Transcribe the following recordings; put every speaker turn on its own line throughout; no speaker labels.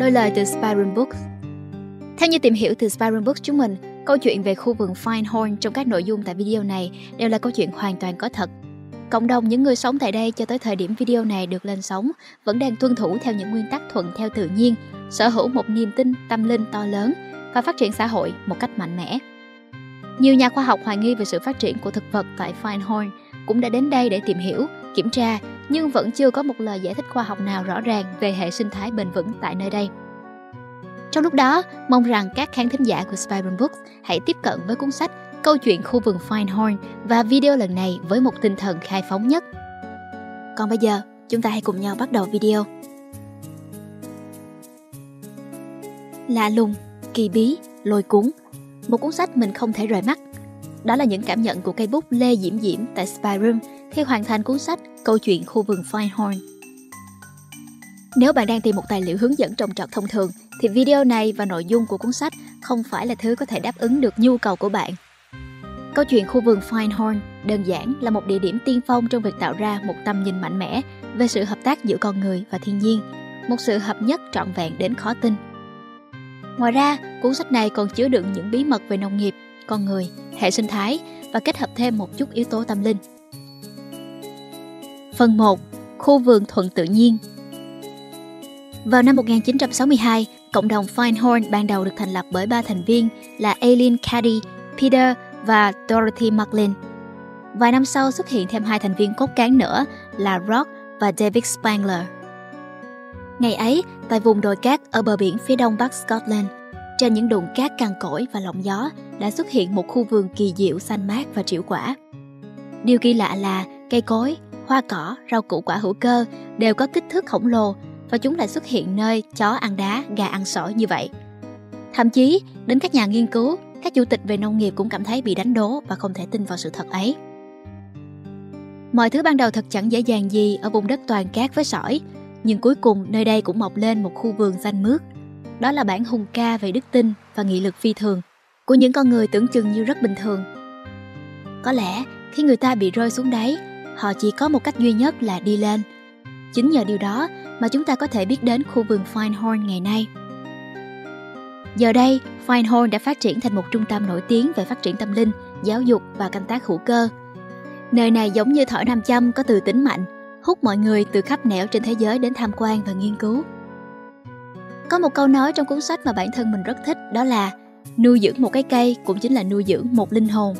Đôi lời từ Spiron Books Theo như tìm hiểu từ Spiron Books chúng mình, câu chuyện về khu vườn Finehorn trong các nội dung tại video này đều là câu chuyện hoàn toàn có thật. Cộng đồng những người sống tại đây cho tới thời điểm video này được lên sóng vẫn đang tuân thủ theo những nguyên tắc thuận theo tự nhiên, sở hữu một niềm tin tâm linh to lớn và phát triển xã hội một cách mạnh mẽ. Nhiều nhà khoa học hoài nghi về sự phát triển của thực vật tại Finehorn cũng đã đến đây để tìm hiểu, kiểm tra nhưng vẫn chưa có một lời giải thích khoa học nào rõ ràng về hệ sinh thái bền vững tại nơi đây. Trong lúc đó, mong rằng các khán thính giả của Spiron Books hãy tiếp cận với cuốn sách Câu chuyện khu vườn Finehorn và video lần này với một tinh thần khai phóng nhất. Còn bây giờ, chúng ta hãy cùng nhau bắt đầu video. Lạ lùng, kỳ bí, lôi cuốn Một cuốn sách mình không thể rời mắt Đó là những cảm nhận của cây bút Lê Diễm Diễm tại Spyroom khi hoàn thành cuốn sách Câu chuyện khu vườn Finehorn. Nếu bạn đang tìm một tài liệu hướng dẫn trồng trọt thông thường, thì video này và nội dung của cuốn sách không phải là thứ có thể đáp ứng được nhu cầu của bạn. Câu chuyện khu vườn Finehorn đơn giản là một địa điểm tiên phong trong việc tạo ra một tầm nhìn mạnh mẽ về sự hợp tác giữa con người và thiên nhiên, một sự hợp nhất trọn vẹn đến khó tin. Ngoài ra, cuốn sách này còn chứa đựng những bí mật về nông nghiệp, con người, hệ sinh thái và kết hợp thêm một chút yếu tố tâm linh. Phần 1. Khu vườn thuận tự nhiên Vào năm 1962, cộng đồng Finehorn ban đầu được thành lập bởi ba thành viên là Aileen Caddy, Peter và Dorothy McLean. Vài năm sau xuất hiện thêm hai thành viên cốt cán nữa là Rock và David Spangler. Ngày ấy, tại vùng đồi cát ở bờ biển phía đông bắc Scotland, trên những đụng cát cằn cỗi và lộng gió đã xuất hiện một khu vườn kỳ diệu xanh mát và triệu quả. Điều kỳ lạ là cây cối, hoa cỏ, rau củ quả hữu cơ đều có kích thước khổng lồ và chúng lại xuất hiện nơi chó ăn đá, gà ăn sỏi như vậy. Thậm chí, đến các nhà nghiên cứu, các chủ tịch về nông nghiệp cũng cảm thấy bị đánh đố và không thể tin vào sự thật ấy. Mọi thứ ban đầu thật chẳng dễ dàng gì ở vùng đất toàn cát với sỏi, nhưng cuối cùng nơi đây cũng mọc lên một khu vườn xanh mướt. Đó là bản hùng ca về đức tin và nghị lực phi thường của những con người tưởng chừng như rất bình thường. Có lẽ khi người ta bị rơi xuống đáy, họ chỉ có một cách duy nhất là đi lên. Chính nhờ điều đó mà chúng ta có thể biết đến khu vườn Finehorn ngày nay. Giờ đây, Finehorn đã phát triển thành một trung tâm nổi tiếng về phát triển tâm linh, giáo dục và canh tác hữu cơ. Nơi này giống như thỏi nam châm có từ tính mạnh, hút mọi người từ khắp nẻo trên thế giới đến tham quan và nghiên cứu. Có một câu nói trong cuốn sách mà bản thân mình rất thích đó là nuôi dưỡng một cái cây cũng chính là nuôi dưỡng một linh hồn.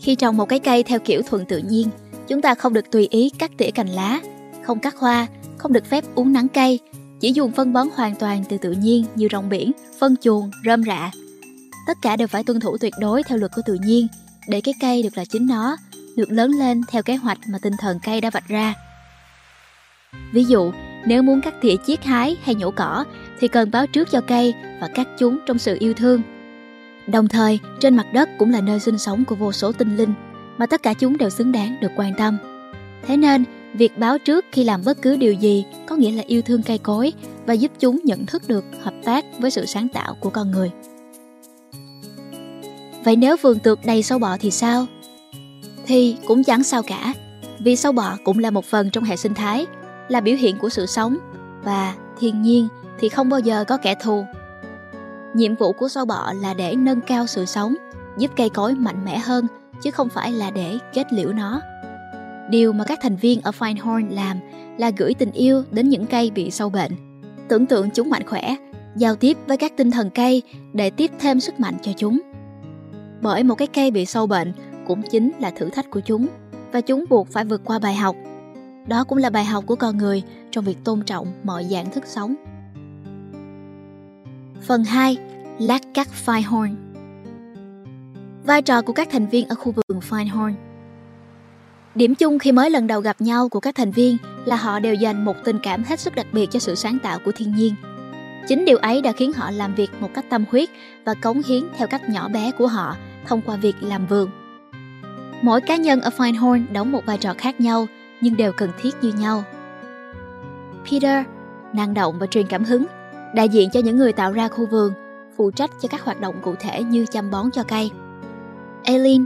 Khi trồng một cái cây theo kiểu thuận tự nhiên, chúng ta không được tùy ý cắt tỉa cành lá, không cắt hoa, không được phép uống nắng cây, chỉ dùng phân bón hoàn toàn từ tự nhiên như rong biển, phân chuồng, rơm rạ. Tất cả đều phải tuân thủ tuyệt đối theo luật của tự nhiên, để cái cây được là chính nó, được lớn lên theo kế hoạch mà tinh thần cây đã vạch ra. Ví dụ, nếu muốn cắt tỉa chiết hái hay nhổ cỏ thì cần báo trước cho cây và cắt chúng trong sự yêu thương. Đồng thời, trên mặt đất cũng là nơi sinh sống của vô số tinh linh mà tất cả chúng đều xứng đáng được quan tâm. Thế nên, việc báo trước khi làm bất cứ điều gì có nghĩa là yêu thương cây cối và giúp chúng nhận thức được hợp tác với sự sáng tạo của con người. Vậy nếu vườn tược đầy sâu bọ thì sao? Thì cũng chẳng sao cả, vì sâu bọ cũng là một phần trong hệ sinh thái, là biểu hiện của sự sống và thiên nhiên thì không bao giờ có kẻ thù. Nhiệm vụ của sâu bọ là để nâng cao sự sống, giúp cây cối mạnh mẽ hơn chứ không phải là để kết liễu nó. Điều mà các thành viên ở Finehorn làm là gửi tình yêu đến những cây bị sâu bệnh. Tưởng tượng chúng mạnh khỏe, giao tiếp với các tinh thần cây để tiếp thêm sức mạnh cho chúng. Bởi một cái cây bị sâu bệnh cũng chính là thử thách của chúng và chúng buộc phải vượt qua bài học. Đó cũng là bài học của con người trong việc tôn trọng mọi dạng thức sống. Phần 2. Lát cắt Firehorn. Vai trò của các thành viên ở khu vườn Finehorn Điểm chung khi mới lần đầu gặp nhau của các thành viên là họ đều dành một tình cảm hết sức đặc biệt cho sự sáng tạo của thiên nhiên. Chính điều ấy đã khiến họ làm việc một cách tâm huyết và cống hiến theo cách nhỏ bé của họ thông qua việc làm vườn. Mỗi cá nhân ở Finehorn đóng một vai trò khác nhau nhưng đều cần thiết như nhau. Peter, năng động và truyền cảm hứng, đại diện cho những người tạo ra khu vườn, phụ trách cho các hoạt động cụ thể như chăm bón cho cây. Aileen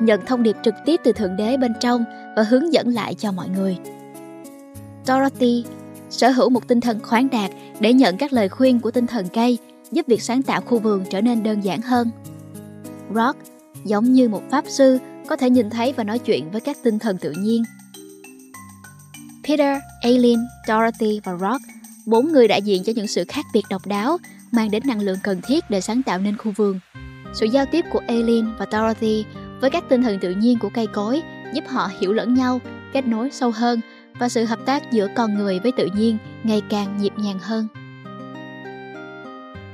nhận thông điệp trực tiếp từ Thượng Đế bên trong và hướng dẫn lại cho mọi người. Dorothy sở hữu một tinh thần khoáng đạt để nhận các lời khuyên của tinh thần cây, giúp việc sáng tạo khu vườn trở nên đơn giản hơn. Rock giống như một pháp sư có thể nhìn thấy và nói chuyện với các tinh thần tự nhiên. Peter, Aileen, Dorothy và Rock, bốn người đại diện cho những sự khác biệt độc đáo, mang đến năng lượng cần thiết để sáng tạo nên khu vườn. Sự giao tiếp của Aileen và Dorothy với các tinh thần tự nhiên của cây cối giúp họ hiểu lẫn nhau, kết nối sâu hơn và sự hợp tác giữa con người với tự nhiên ngày càng nhịp nhàng hơn.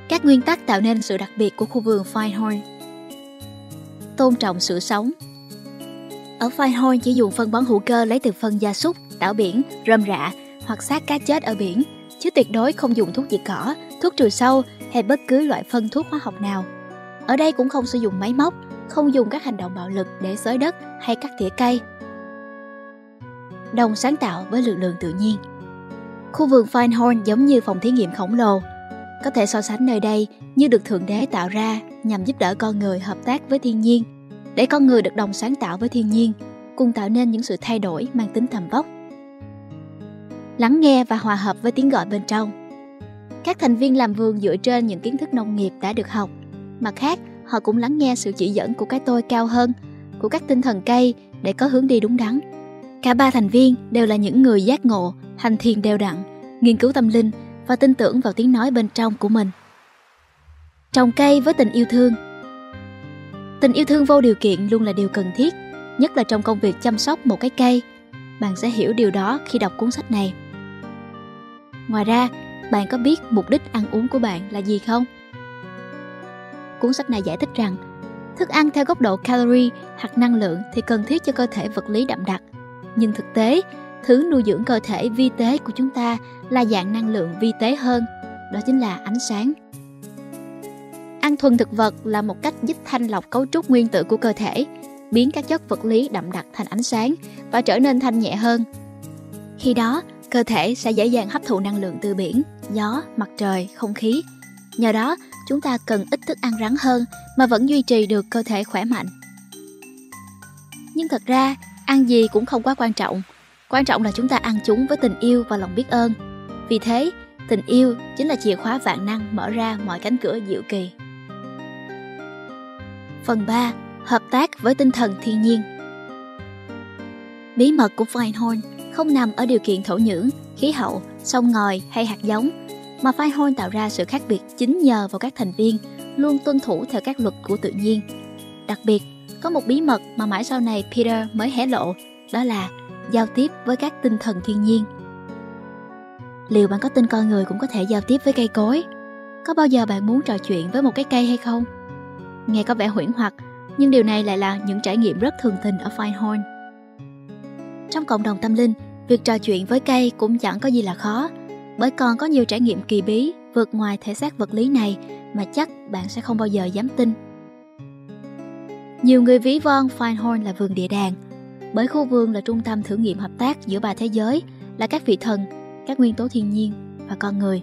Các nguyên tắc tạo nên sự đặc biệt của khu vườn Firehorn Tôn trọng sự sống Ở Firehorn chỉ dùng phân bón hữu cơ lấy từ phân gia súc, tảo biển, rơm rạ hoặc xác cá chết ở biển, chứ tuyệt đối không dùng thuốc diệt cỏ, thuốc trừ sâu hay bất cứ loại phân thuốc hóa học nào. Ở đây cũng không sử dụng máy móc, không dùng các hành động bạo lực để xới đất hay cắt tỉa cây. Đồng sáng tạo với lực lượng tự nhiên Khu vườn Finehorn giống như phòng thí nghiệm khổng lồ. Có thể so sánh nơi đây như được Thượng Đế tạo ra nhằm giúp đỡ con người hợp tác với thiên nhiên, để con người được đồng sáng tạo với thiên nhiên, cùng tạo nên những sự thay đổi mang tính tầm vóc. Lắng nghe và hòa hợp với tiếng gọi bên trong. Các thành viên làm vườn dựa trên những kiến thức nông nghiệp đã được học. Mặt khác, họ cũng lắng nghe sự chỉ dẫn của cái tôi cao hơn, của các tinh thần cây để có hướng đi đúng đắn. Cả ba thành viên đều là những người giác ngộ, hành thiền đều đặn, nghiên cứu tâm linh và tin tưởng vào tiếng nói bên trong của mình. Trồng cây với tình yêu thương Tình yêu thương vô điều kiện luôn là điều cần thiết, nhất là trong công việc chăm sóc một cái cây. Bạn sẽ hiểu điều đó khi đọc cuốn sách này. Ngoài ra, bạn có biết mục đích ăn uống của bạn là gì không? Cuốn sách này giải thích rằng, thức ăn theo góc độ calorie hoặc năng lượng thì cần thiết cho cơ thể vật lý đậm đặc. Nhưng thực tế, thứ nuôi dưỡng cơ thể vi tế của chúng ta là dạng năng lượng vi tế hơn, đó chính là ánh sáng. Ăn thuần thực vật là một cách giúp thanh lọc cấu trúc nguyên tử của cơ thể, biến các chất vật lý đậm đặc thành ánh sáng và trở nên thanh nhẹ hơn. Khi đó, cơ thể sẽ dễ dàng hấp thụ năng lượng từ biển, gió, mặt trời, không khí. Nhờ đó, chúng ta cần ít thức ăn rắn hơn mà vẫn duy trì được cơ thể khỏe mạnh. Nhưng thật ra, ăn gì cũng không quá quan trọng. Quan trọng là chúng ta ăn chúng với tình yêu và lòng biết ơn. Vì thế, tình yêu chính là chìa khóa vạn năng mở ra mọi cánh cửa diệu kỳ. Phần 3. Hợp tác với tinh thần thiên nhiên Bí mật của Feinhorn không nằm ở điều kiện thổ nhưỡng, khí hậu, sông ngòi hay hạt giống, mà Firehorn tạo ra sự khác biệt chính nhờ vào các thành viên luôn tuân thủ theo các luật của tự nhiên. Đặc biệt, có một bí mật mà mãi sau này Peter mới hé lộ, đó là giao tiếp với các tinh thần thiên nhiên. Liệu bạn có tin con người cũng có thể giao tiếp với cây cối? Có bao giờ bạn muốn trò chuyện với một cái cây hay không? Nghe có vẻ huyễn hoặc, nhưng điều này lại là những trải nghiệm rất thường tình ở Firehorn. Trong cộng đồng tâm linh, việc trò chuyện với cây cũng chẳng có gì là khó, bởi còn có nhiều trải nghiệm kỳ bí vượt ngoài thể xác vật lý này mà chắc bạn sẽ không bao giờ dám tin. Nhiều người ví von Feinhorn là vườn địa đàng, bởi khu vườn là trung tâm thử nghiệm hợp tác giữa ba thế giới là các vị thần, các nguyên tố thiên nhiên và con người.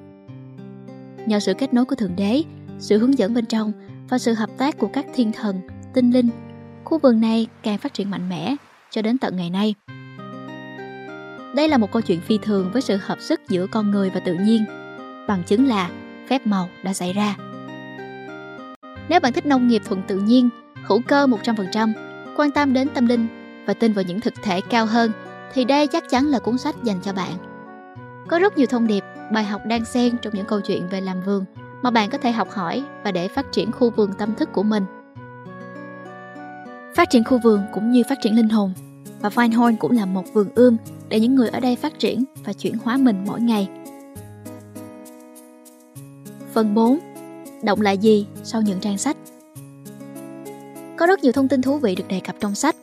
Nhờ sự kết nối của Thượng Đế, sự hướng dẫn bên trong và sự hợp tác của các thiên thần, tinh linh, khu vườn này càng phát triển mạnh mẽ cho đến tận ngày nay. Đây là một câu chuyện phi thường với sự hợp sức giữa con người và tự nhiên, bằng chứng là phép màu đã xảy ra. Nếu bạn thích nông nghiệp thuận tự nhiên, hữu cơ 100%, quan tâm đến tâm linh và tin vào những thực thể cao hơn thì đây chắc chắn là cuốn sách dành cho bạn. Có rất nhiều thông điệp, bài học đang xen trong những câu chuyện về làm vườn mà bạn có thể học hỏi và để phát triển khu vườn tâm thức của mình. Phát triển khu vườn cũng như phát triển linh hồn và Vinehorn cũng là một vườn ươm để những người ở đây phát triển và chuyển hóa mình mỗi ngày. Phần 4. Động lại gì sau những trang sách? Có rất nhiều thông tin thú vị được đề cập trong sách.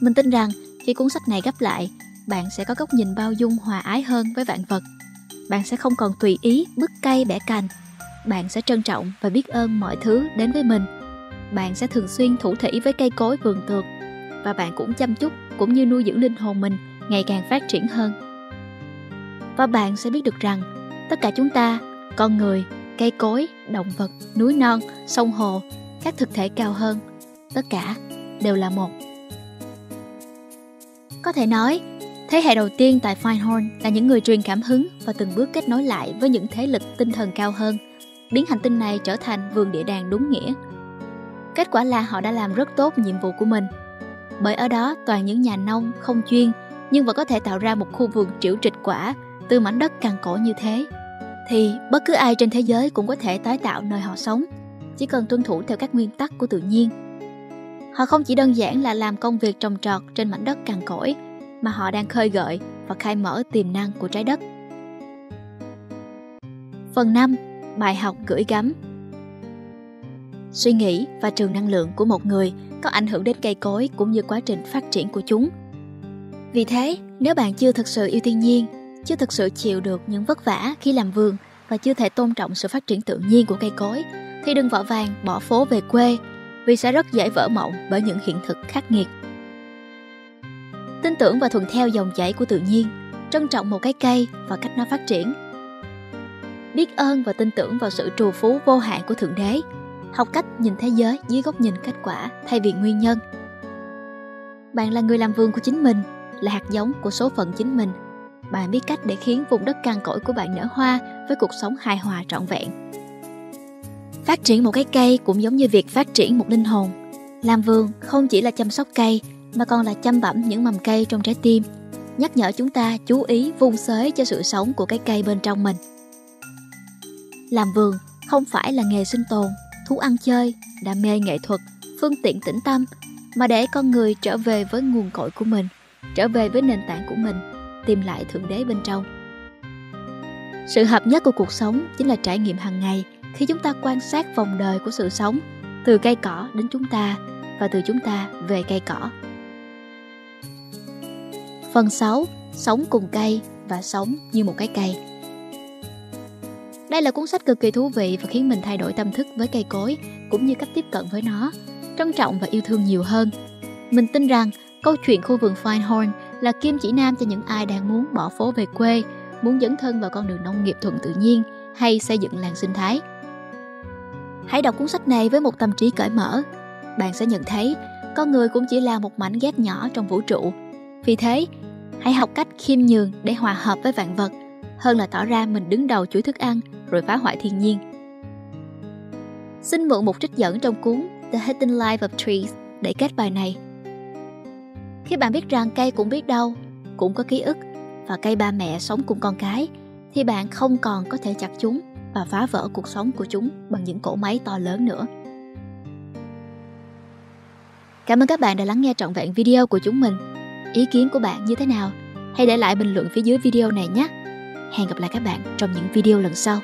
Mình tin rằng khi cuốn sách này gấp lại, bạn sẽ có góc nhìn bao dung hòa ái hơn với vạn vật. Bạn sẽ không còn tùy ý bứt cây bẻ cành. Bạn sẽ trân trọng và biết ơn mọi thứ đến với mình. Bạn sẽ thường xuyên thủ thỉ với cây cối vườn tược và bạn cũng chăm chút cũng như nuôi dưỡng linh hồn mình ngày càng phát triển hơn. Và bạn sẽ biết được rằng tất cả chúng ta, con người, cây cối, động vật, núi non, sông hồ, các thực thể cao hơn, tất cả đều là một. Có thể nói, Thế hệ đầu tiên tại Finehorn là những người truyền cảm hứng và từng bước kết nối lại với những thế lực tinh thần cao hơn, biến hành tinh này trở thành vườn địa đàng đúng nghĩa. Kết quả là họ đã làm rất tốt nhiệm vụ của mình. Bởi ở đó toàn những nhà nông không chuyên nhưng vẫn có thể tạo ra một khu vườn triệu trịch quả từ mảnh đất cằn cỗi như thế. Thì bất cứ ai trên thế giới cũng có thể tái tạo nơi họ sống, chỉ cần tuân thủ theo các nguyên tắc của tự nhiên. Họ không chỉ đơn giản là làm công việc trồng trọt trên mảnh đất cằn cỗi mà họ đang khơi gợi và khai mở tiềm năng của trái đất. Phần 5. Bài học gửi gắm Suy nghĩ và trường năng lượng của một người có ảnh hưởng đến cây cối cũng như quá trình phát triển của chúng. Vì thế, nếu bạn chưa thực sự yêu thiên nhiên, chưa thực sự chịu được những vất vả khi làm vườn và chưa thể tôn trọng sự phát triển tự nhiên của cây cối, thì đừng vội vàng bỏ phố về quê vì sẽ rất dễ vỡ mộng bởi những hiện thực khắc nghiệt tin tưởng và thuận theo dòng chảy của tự nhiên, trân trọng một cái cây và cách nó phát triển. Biết ơn và tin tưởng vào sự trù phú vô hạn của Thượng Đế, học cách nhìn thế giới dưới góc nhìn kết quả thay vì nguyên nhân. Bạn là người làm vườn của chính mình, là hạt giống của số phận chính mình. Bạn biết cách để khiến vùng đất cằn cỗi của bạn nở hoa với cuộc sống hài hòa trọn vẹn. Phát triển một cái cây cũng giống như việc phát triển một linh hồn. Làm vườn không chỉ là chăm sóc cây mà còn là chăm bẩm những mầm cây trong trái tim, nhắc nhở chúng ta chú ý vun xới cho sự sống của cái cây bên trong mình. Làm vườn không phải là nghề sinh tồn, thú ăn chơi, đam mê nghệ thuật, phương tiện tĩnh tâm, mà để con người trở về với nguồn cội của mình, trở về với nền tảng của mình, tìm lại Thượng Đế bên trong. Sự hợp nhất của cuộc sống chính là trải nghiệm hàng ngày khi chúng ta quan sát vòng đời của sự sống, từ cây cỏ đến chúng ta và từ chúng ta về cây cỏ. Phần 6. Sống cùng cây và sống như một cái cây đây là cuốn sách cực kỳ thú vị và khiến mình thay đổi tâm thức với cây cối cũng như cách tiếp cận với nó, trân trọng và yêu thương nhiều hơn. Mình tin rằng câu chuyện khu vườn Finehorn là kim chỉ nam cho những ai đang muốn bỏ phố về quê, muốn dấn thân vào con đường nông nghiệp thuận tự nhiên hay xây dựng làng sinh thái. Hãy đọc cuốn sách này với một tâm trí cởi mở. Bạn sẽ nhận thấy con người cũng chỉ là một mảnh ghép nhỏ trong vũ trụ. Vì thế, Hãy học cách khiêm nhường để hòa hợp với vạn vật, hơn là tỏ ra mình đứng đầu chuỗi thức ăn rồi phá hoại thiên nhiên. Xin mượn một trích dẫn trong cuốn The Hidden Life of Trees để kết bài này. Khi bạn biết rằng cây cũng biết đau cũng có ký ức và cây ba mẹ sống cùng con cái, thì bạn không còn có thể chặt chúng và phá vỡ cuộc sống của chúng bằng những cỗ máy to lớn nữa. Cảm ơn các bạn đã lắng nghe trọn vẹn video của chúng mình. Ý kiến của bạn như thế nào? Hãy để lại bình luận phía dưới video này nhé. Hẹn gặp lại các bạn trong những video lần sau.